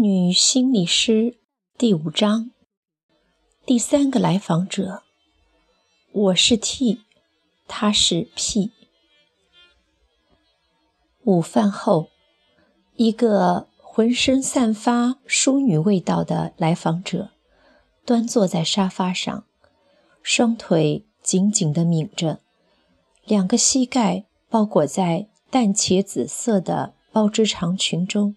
女心理师第五章，第三个来访者，我是 T，他是 P。午饭后，一个浑身散发淑女味道的来访者，端坐在沙发上，双腿紧紧地抿着，两个膝盖包裹在淡茄紫色的包织长裙中。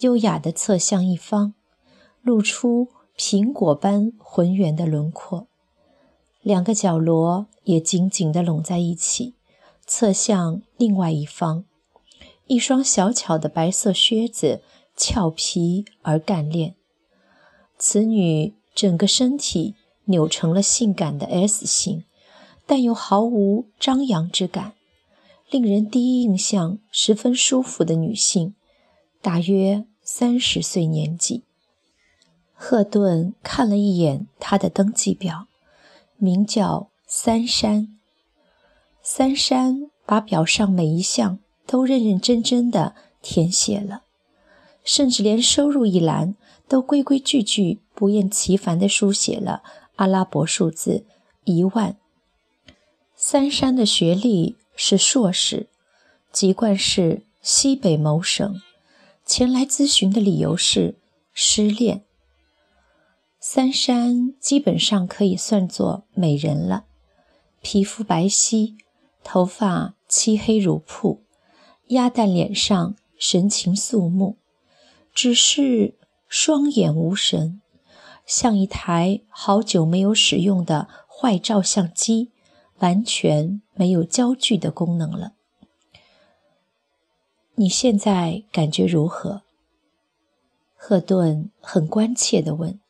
优雅地侧向一方，露出苹果般浑圆的轮廓；两个角螺也紧紧地拢在一起，侧向另外一方。一双小巧的白色靴子，俏皮而干练。此女整个身体扭成了性感的 S 型，但又毫无张扬之感，令人第一印象十分舒服的女性，大约。三十岁年纪，赫顿看了一眼他的登记表，名叫三山。三山把表上每一项都认认真真的填写了，甚至连收入一栏都规规矩矩、不厌其烦地书写了阿拉伯数字一万。三山的学历是硕士，籍贯是西北某省。前来咨询的理由是失恋。三山基本上可以算作美人了，皮肤白皙，头发漆黑如瀑，鸭蛋脸上神情肃穆，只是双眼无神，像一台好久没有使用的坏照相机，完全没有焦距的功能了。你现在感觉如何？赫顿很关切地问。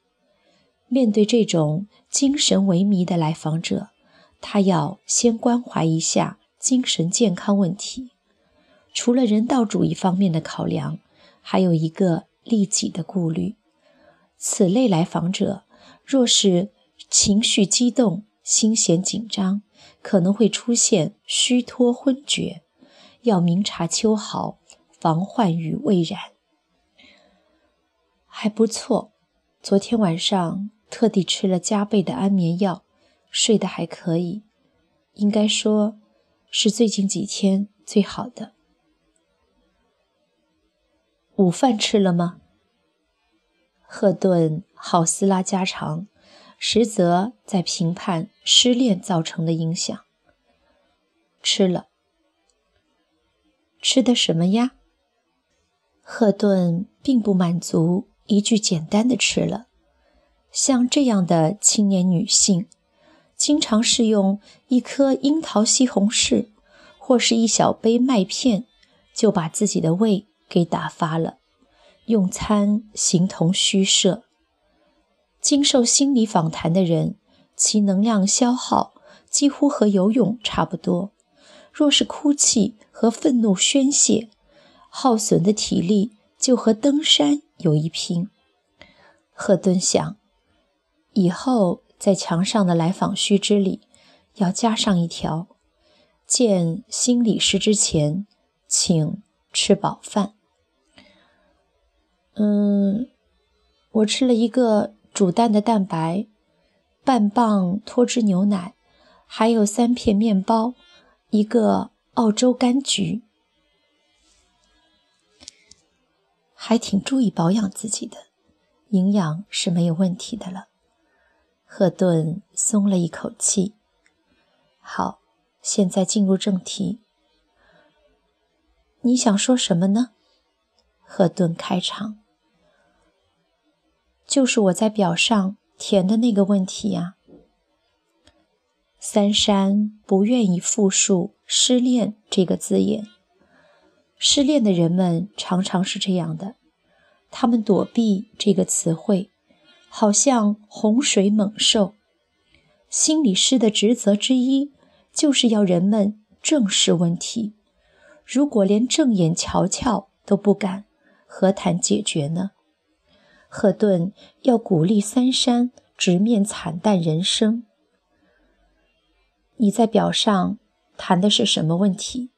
面对这种精神萎靡的来访者，他要先关怀一下精神健康问题。除了人道主义方面的考量，还有一个利己的顾虑：此类来访者若是情绪激动、心弦紧张，可能会出现虚脱、昏厥，要明察秋毫。防患于未然，还不错。昨天晚上特地吃了加倍的安眠药，睡得还可以，应该说是最近几天最好的。午饭吃了吗？赫顿好斯拉家常，实则在评判失恋造成的影响。吃了，吃的什么呀？赫顿并不满足一句简单的“吃了”。像这样的青年女性，经常是用一颗樱桃西红柿或是一小杯麦片，就把自己的胃给打发了。用餐形同虚设。经受心理访谈的人，其能量消耗几乎和游泳差不多。若是哭泣和愤怒宣泄，耗损的体力就和登山有一拼。赫顿想，以后在墙上的来访须知里要加上一条：见心理师之前，请吃饱饭。嗯，我吃了一个煮蛋的蛋白，半磅脱脂牛奶，还有三片面包，一个澳洲柑橘。还挺注意保养自己的，营养是没有问题的了。赫顿松了一口气。好，现在进入正题。你想说什么呢？赫顿开场。就是我在表上填的那个问题呀。三山不愿意复述“失恋”这个字眼。失恋的人们常常是这样的，他们躲避这个词汇，好像洪水猛兽。心理师的职责之一就是要人们正视问题。如果连正眼瞧瞧都不敢，何谈解决呢？赫顿要鼓励三山直面惨淡人生。你在表上谈的是什么问题？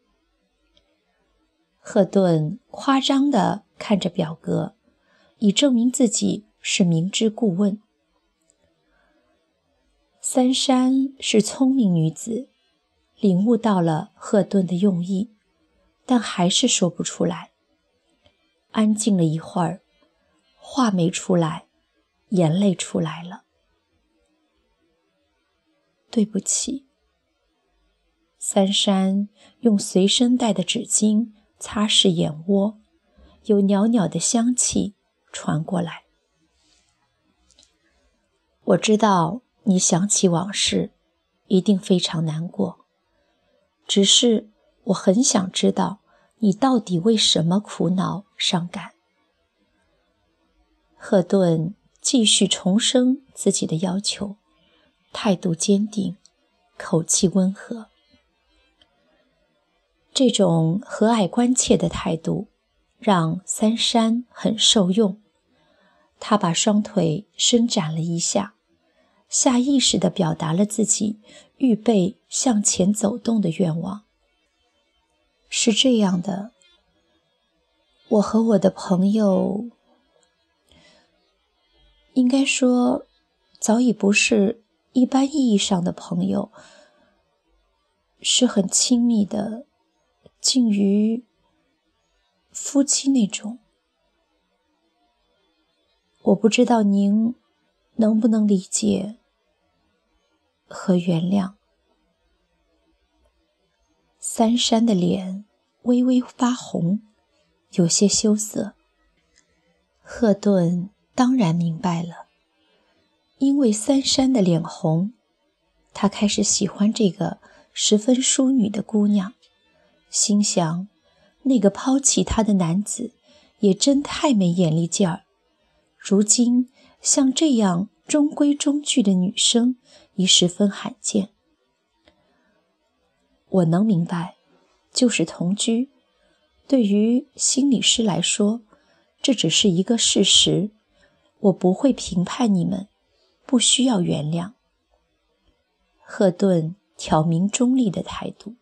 赫顿夸张地看着表格，以证明自己是明知故问。三山是聪明女子，领悟到了赫顿的用意，但还是说不出来。安静了一会儿，话没出来，眼泪出来了。对不起。三山用随身带的纸巾擦拭眼窝，有袅袅的香气传过来。我知道。你想起往事，一定非常难过。只是我很想知道，你到底为什么苦恼伤感。赫顿继续重申自己的要求，态度坚定，口气温和。这种和蔼关切的态度，让三山很受用。他把双腿伸展了一下。下意识地表达了自己预备向前走动的愿望。是这样的，我和我的朋友，应该说，早已不是一般意义上的朋友，是很亲密的，近于夫妻那种。我不知道您能不能理解。和原谅。三山的脸微微发红，有些羞涩。赫顿当然明白了，因为三山的脸红，他开始喜欢这个十分淑女的姑娘，心想：那个抛弃他的男子也真太没眼力劲儿。如今像这样中规中矩的女生。已十分罕见。我能明白，就是同居，对于心理师来说，这只是一个事实。我不会评判你们，不需要原谅。赫顿挑明中立的态度。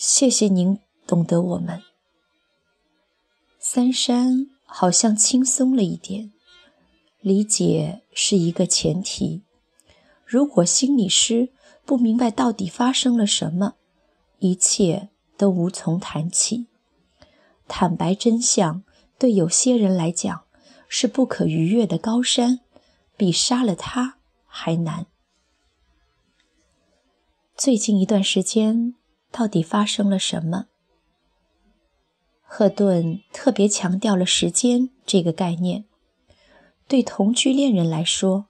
谢谢您懂得我们。三山好像轻松了一点。理解是一个前提。如果心理师不明白到底发生了什么，一切都无从谈起。坦白真相对有些人来讲是不可逾越的高山，比杀了他还难。最近一段时间到底发生了什么？赫顿特别强调了时间这个概念。对同居恋人来说，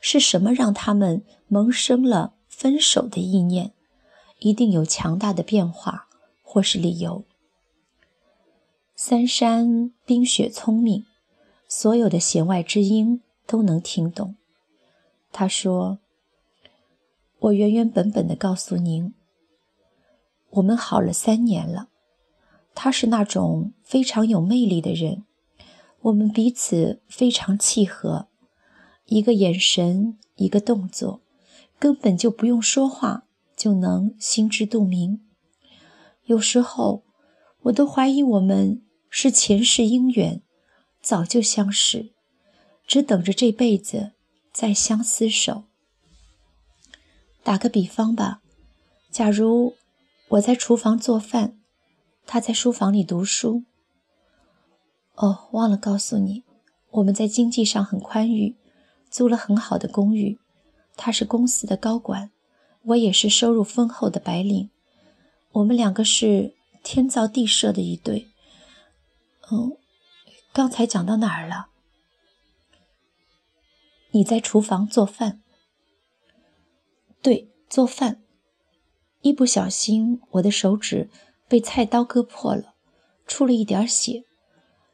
是什么让他们萌生了分手的意念？一定有强大的变化或是理由。三山冰雪聪明，所有的弦外之音都能听懂。他说：“我原原本本的告诉您，我们好了三年了。他是那种非常有魅力的人。”我们彼此非常契合，一个眼神，一个动作，根本就不用说话就能心知肚明。有时候，我都怀疑我们是前世姻缘，早就相识，只等着这辈子再相厮守。打个比方吧，假如我在厨房做饭，他在书房里读书。哦，忘了告诉你，我们在经济上很宽裕，租了很好的公寓。他是公司的高管，我也是收入丰厚的白领。我们两个是天造地设的一对。嗯，刚才讲到哪儿了？你在厨房做饭？对，做饭。一不小心，我的手指被菜刀割破了，出了一点血。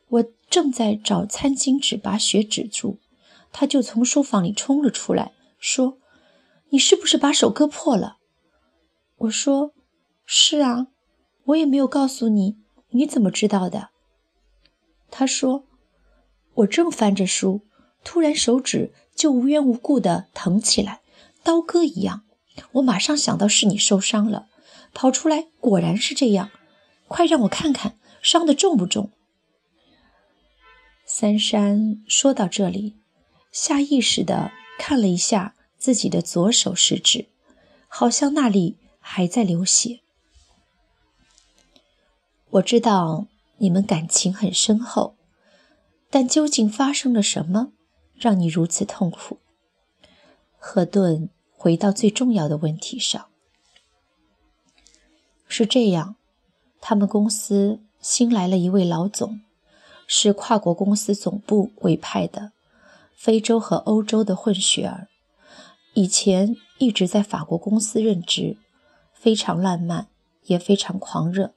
我正在找餐巾纸把血止住，他就从书房里冲了出来，说：“你是不是把手割破了？”我说：“是啊，我也没有告诉你，你怎么知道的？”他说：“我正翻着书，突然手指就无缘无故的疼起来，刀割一样。我马上想到是你受伤了，跑出来，果然是这样。快让我看看伤的重不重。”三山说到这里，下意识地看了一下自己的左手食指，好像那里还在流血。我知道你们感情很深厚，但究竟发生了什么，让你如此痛苦？赫顿回到最重要的问题上：是这样，他们公司新来了一位老总，是跨国公司总部委派的非洲和欧洲的混血儿，以前一直在法国公司任职，非常浪漫，也非常狂热。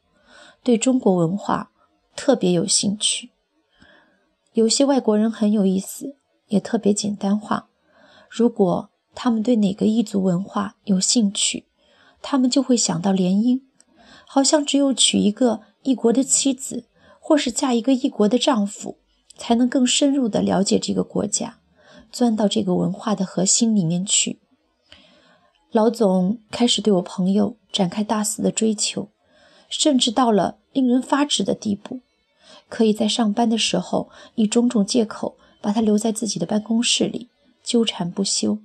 对中国文化特别有兴趣，有些外国人很有意思，也特别简单化。如果他们对哪个异族文化有兴趣，他们就会想到联姻，好像只有娶一个异国的妻子，或是嫁一个异国的丈夫，才能更深入地了解这个国家，钻到这个文化的核心里面去。老总开始对我朋友展开大肆的追求。甚至到了令人发指的地步，可以在上班的时候以种种借口把他留在自己的办公室里纠缠不休。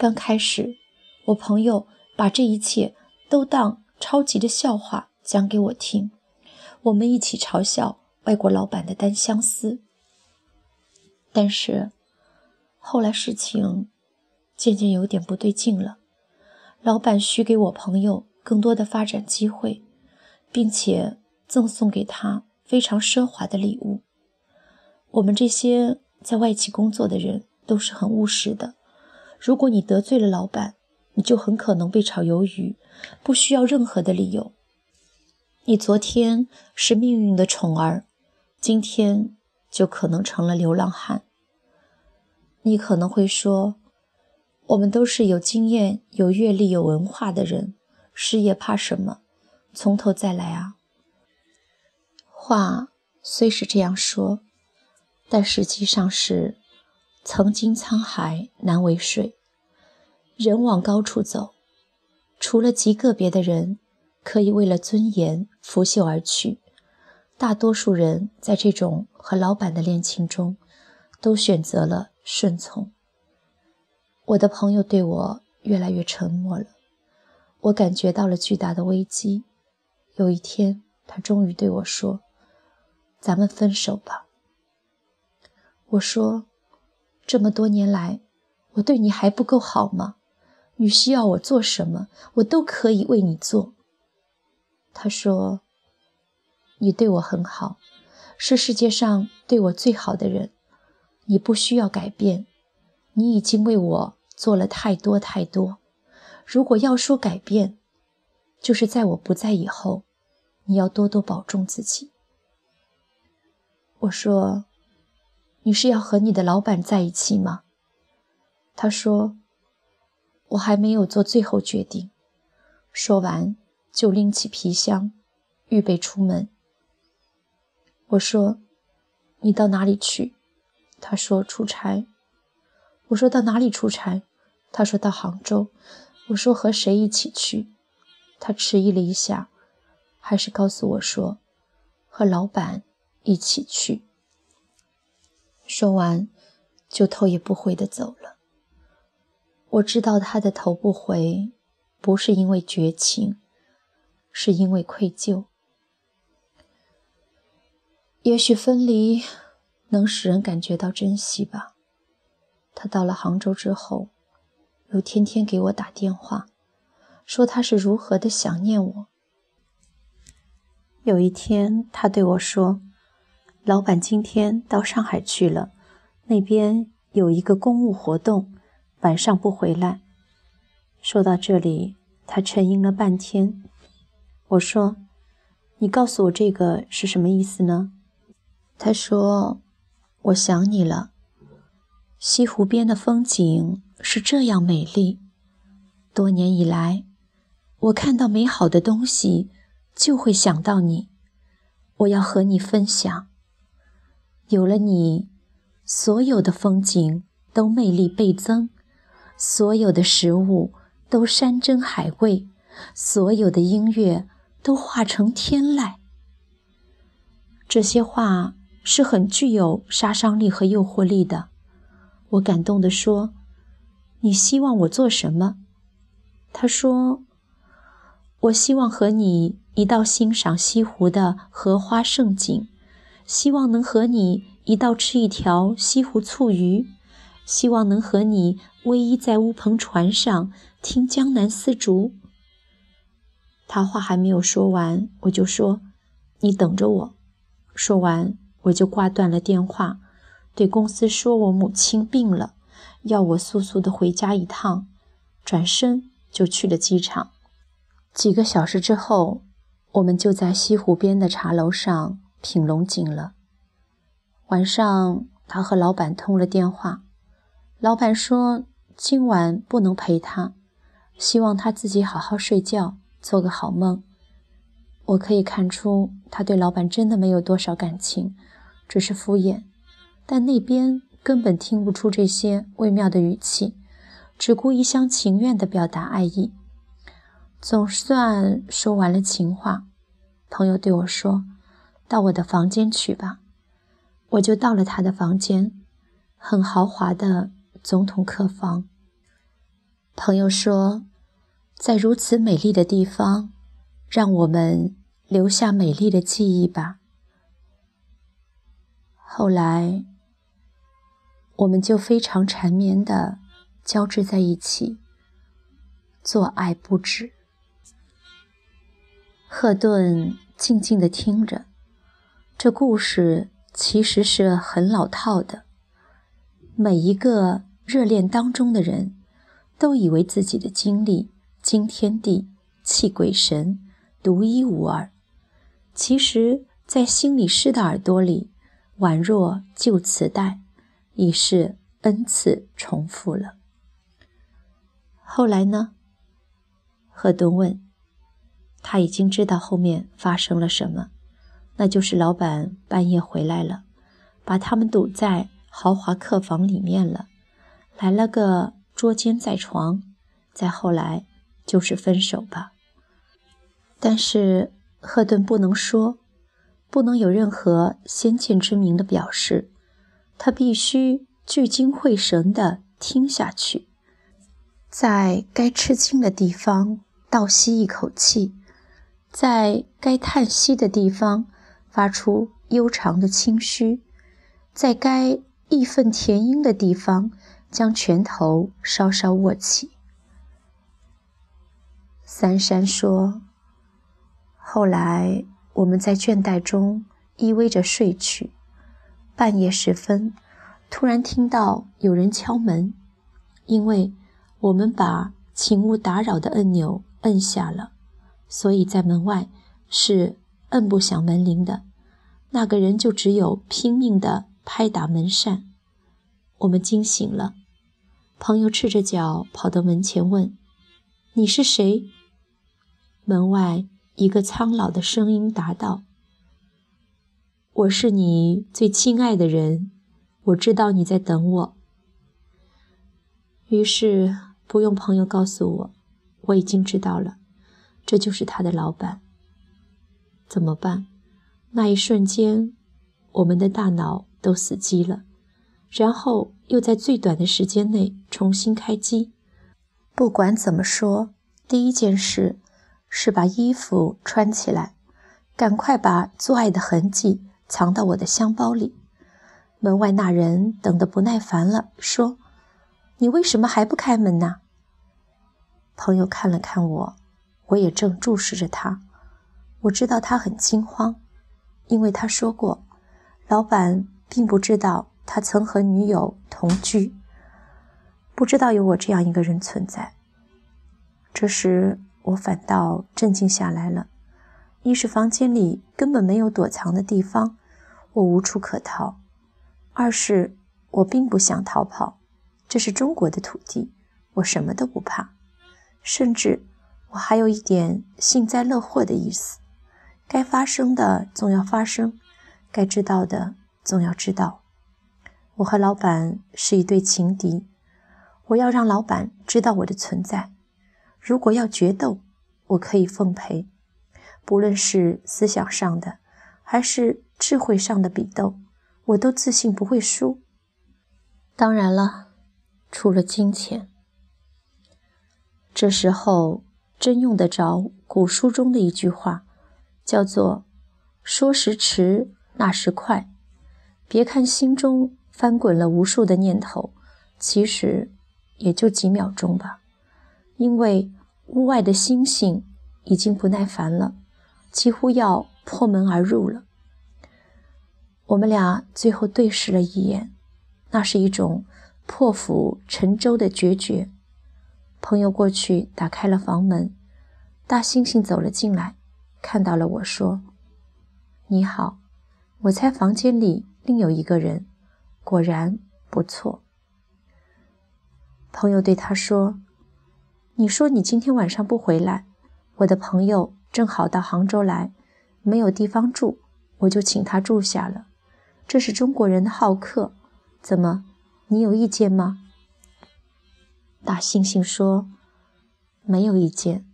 刚开始，我朋友把这一切都当超级的笑话讲给我听，我们一起嘲笑外国老板的单相思。但是后来事情渐渐有点不对劲了，老板许给我朋友更多的发展机会。并且赠送给他非常奢华的礼物。我们这些在外企工作的人都是很务实的。如果你得罪了老板，你就很可能被炒鱿鱼，不需要任何的理由。你昨天是命运的宠儿，今天就可能成了流浪汉。你可能会说，我们都是有经验、有阅历、有文化的人，失业怕什么？从头再来啊！话虽是这样说，但实际上是“曾经沧海难为水，人往高处走”。除了极个别的人可以为了尊严拂袖而去，大多数人在这种和老板的恋情中，都选择了顺从。我的朋友对我越来越沉默了，我感觉到了巨大的危机。有一天，他终于对我说：“咱们分手吧。”我说：“这么多年来，我对你还不够好吗？你需要我做什么，我都可以为你做。”他说：“你对我很好，是世界上对我最好的人。你不需要改变，你已经为我做了太多太多。如果要说改变，”就是在我不在以后，你要多多保重自己。我说：“你是要和你的老板在一起吗？”他说：“我还没有做最后决定。”说完就拎起皮箱，预备出门。我说：“你到哪里去？”他说：“出差。”我说：“到哪里出差？”他说到杭州。我说：“和谁一起去？”他迟疑了一下，还是告诉我说：“和老板一起去。”说完，就头也不回地走了。我知道他的头不回，不是因为绝情，是因为愧疚。也许分离能使人感觉到珍惜吧。他到了杭州之后，又天天给我打电话。说他是如何的想念我。有一天，他对我说：“老板今天到上海去了，那边有一个公务活动，晚上不回来。”说到这里，他沉吟了半天。我说：“你告诉我这个是什么意思呢？”他说：“我想你了。西湖边的风景是这样美丽，多年以来。”我看到美好的东西，就会想到你。我要和你分享。有了你，所有的风景都魅力倍增，所有的食物都山珍海味，所有的音乐都化成天籁。这些话是很具有杀伤力和诱惑力的。我感动地说：“你希望我做什么？”他说：“我希望和你一道欣赏西湖的荷花盛景，希望能和你一道吃一条西湖醋鱼，希望能和你偎依在乌篷船上听江南丝竹。”他话还没有说完，我就说：“你等着我。”说完，我就挂断了电话，对公司说我母亲病了，要我速速的回家一趟，转身就去了机场。几个小时之后，我们就在西湖边的茶楼上品龙井了。晚上，他和老板通了电话，老板说今晚不能陪他，希望他自己好好睡觉。做个好梦。我可以看出他对老板真的没有多少感情，只是敷衍。但那边根本听不出这些微妙的语气，只顾一厢情愿地表达爱意。总算说完了情话，朋友对我说：“到我的房间去吧。”我就到了他的房间，很豪华的总统客房。朋友说。在如此美丽的地方，让我们留下美丽的记忆吧。后来，我们就非常缠绵的交织在一起，做爱不止。赫顿静静的听着，这故事其实是很老套的。每一个热恋当中的人，都以为自己的经历。惊天地，泣鬼神，独一无二。其实，在心理师的耳朵里，宛若旧磁带，已是 n 次重复了。后来呢？赫顿问。他已经知道后面发生了什么，那就是老板半夜回来了，把他们堵在豪华客房里面了，来了个捉奸在床。再后来。就是分手吧，但是赫顿不能说，不能有任何先见之明的表示，他必须聚精会神地听下去，在该吃惊的地方倒吸一口气，在该叹息的地方发出悠长的轻嘘，在该义愤填膺的地方将拳头稍稍握起。三山说：“后来我们在倦怠中依偎着睡去，半夜时分，突然听到有人敲门，因为我们把请勿打扰的按钮摁下了，所以在门外是摁不响门铃的。那个人就只有拼命地拍打门扇。我们惊醒了，朋友赤着脚跑到门前问：‘你是谁？’”门外，一个苍老的声音答道：“我是你最亲爱的人，我知道你在等我。”于是，不用朋友告诉我，我已经知道了，这就是他的老板。怎么办？那一瞬间，我们的大脑都死机了，然后又在最短的时间内重新开机。不管怎么说，第一件事。是把衣服穿起来，赶快把做爱的痕迹藏到我的香包里。门外那人等得不耐烦了，说：“你为什么还不开门呢？”朋友看了看我，我也正注视着他。我知道他很惊慌，因为他说过，老板并不知道他曾和女友同居，不知道有我这样一个人存在。这时。我反倒镇静下来了。一是房间里根本没有躲藏的地方，我无处可逃；二是我并不想逃跑，这是中国的土地，我什么都不怕。甚至我还有一点幸灾乐祸的意思。该发生的总要发生，该知道的总要知道。我和老板是一对情敌，我要让老板知道我的存在。如果要决斗，我可以奉陪，不论是思想上的，还是智慧上的比斗，我都自信不会输。当然了，除了金钱。这时候真用得着古书中的一句话，叫做“说时迟，那时快”。别看心中翻滚了无数的念头，其实也就几秒钟吧，因为屋外的星星已经不耐烦了，几乎要破门而入了。我们俩最后对视了一眼，那是一种破釜沉舟的决绝。朋友过去打开了房门，大猩猩走了进来，看到了我说：“你好，我猜房间里另有一个人，果然不错。”朋友对他说：“你说你今天晚上不回来，我的朋友正好到杭州来，没有地方住，我就请他住下了。”这是中国人的好客，怎么，你有意见吗？大猩猩说：“没有意见，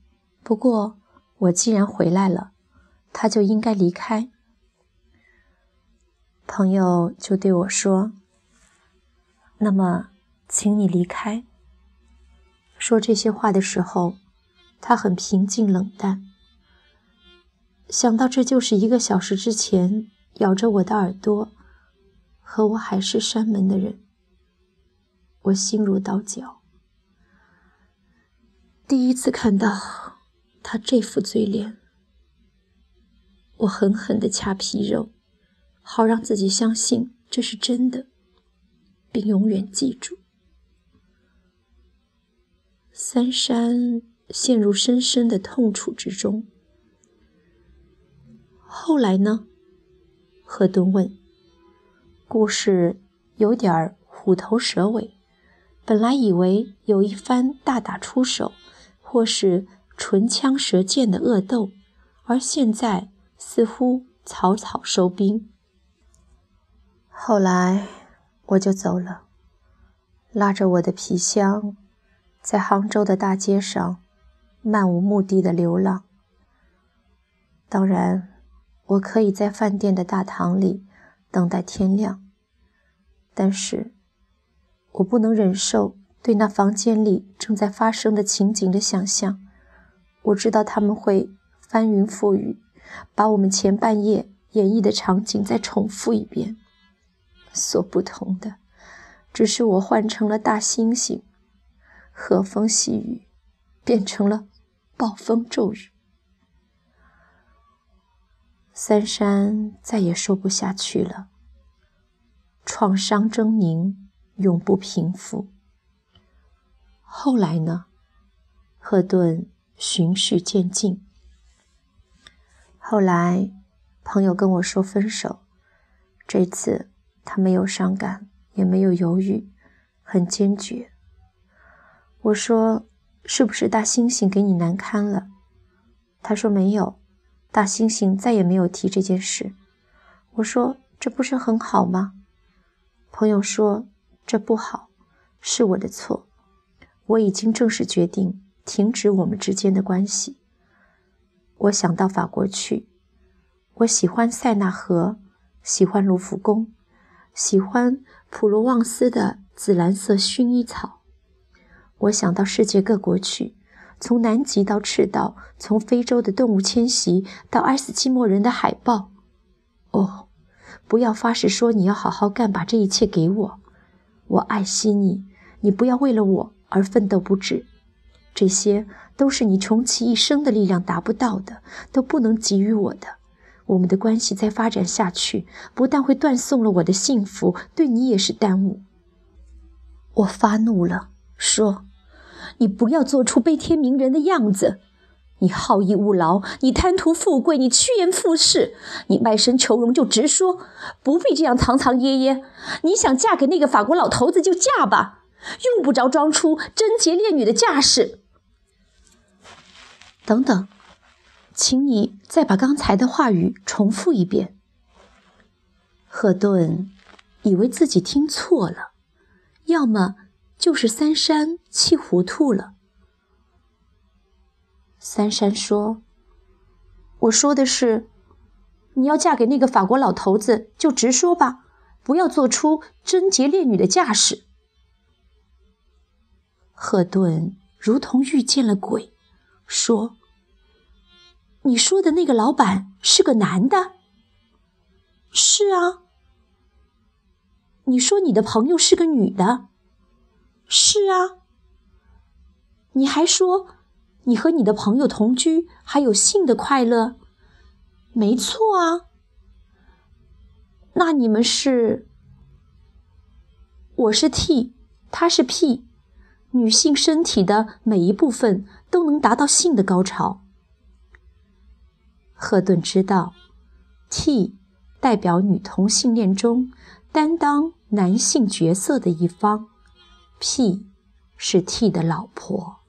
不过我既然回来了，他就应该离开。”朋友就对我说：“那么，请你离开。”说这些话的时候，他很平静冷淡。想到这就是一个小时之前咬着我的耳朵。和我海誓山盟的人，我心如刀绞。第一次看到他这副嘴脸，我狠狠地掐皮肉，好让自己相信这是真的，并永远记住。三山陷入深深的痛楚之中。后来呢？赫顿问。故事有点虎头蛇尾，本来以为有一番大打出手，或是唇枪舌剑的恶斗，而现在似乎草草收兵。后来我就走了，拉着我的皮箱，在杭州的大街上漫无目的的流浪。当然，我可以在饭店的大堂里。等待天亮，但是我不能忍受对那房间里正在发生的情景的想象。我知道他们会翻云覆雨，把我们前半夜演绎的场景再重复一遍。所不同的，只是我换成了大猩猩，和风细雨变成了暴风骤雨。三山再也说不下去了，创伤狰狞，永不平复。后来呢？赫顿循序渐进。后来，朋友跟我说分手，这次他没有伤感，也没有犹豫，很坚决。我说：“是不是大猩猩给你难堪了？”他说：“没有。”大猩猩再也没有提这件事。我说：“这不是很好吗？”朋友说：“这不好，是我的错。我已经正式决定停止我们之间的关系。我想到法国去。我喜欢塞纳河，喜欢卢浮宫，喜欢普罗旺斯的紫蓝色薰衣草。我想到世界各国去。”从南极到赤道，从非洲的动物迁徙到爱斯基摩人的海豹。哦，不要发誓说你要好好干，把这一切给我。我爱惜你，你不要为了我而奋斗不止。这些都是你穷其一生的力量达不到的，都不能给予我的。我们的关系再发展下去，不但会断送了我的幸福，对你也是耽误。我发怒了，说。你不要做出悲天悯人的样子！你好逸恶劳，你贪图富贵，你趋炎附势，你卖身求荣就直说，不必这样藏藏掖掖。你想嫁给那个法国老头子就嫁吧，用不着装出贞洁烈女的架势。等等，请你再把刚才的话语重复一遍。赫顿以为自己听错了，要么……就是三山气糊涂了。三山说：“我说的是，你要嫁给那个法国老头子，就直说吧，不要做出贞洁烈女的架势。赫顿如同遇见了鬼，说：“你说的那个老板是个男的？”“是啊。”“你说你的朋友是个女的？”“是啊。”“你还说你和你的朋友同居，还有性的快乐？”“没错啊。”那你们是？我是 T，他是 P，女性身体的每一部分都能达到性的高潮。赫顿知道，T 代表女同性恋中担当男性角色的一方，P 是 T 的老婆。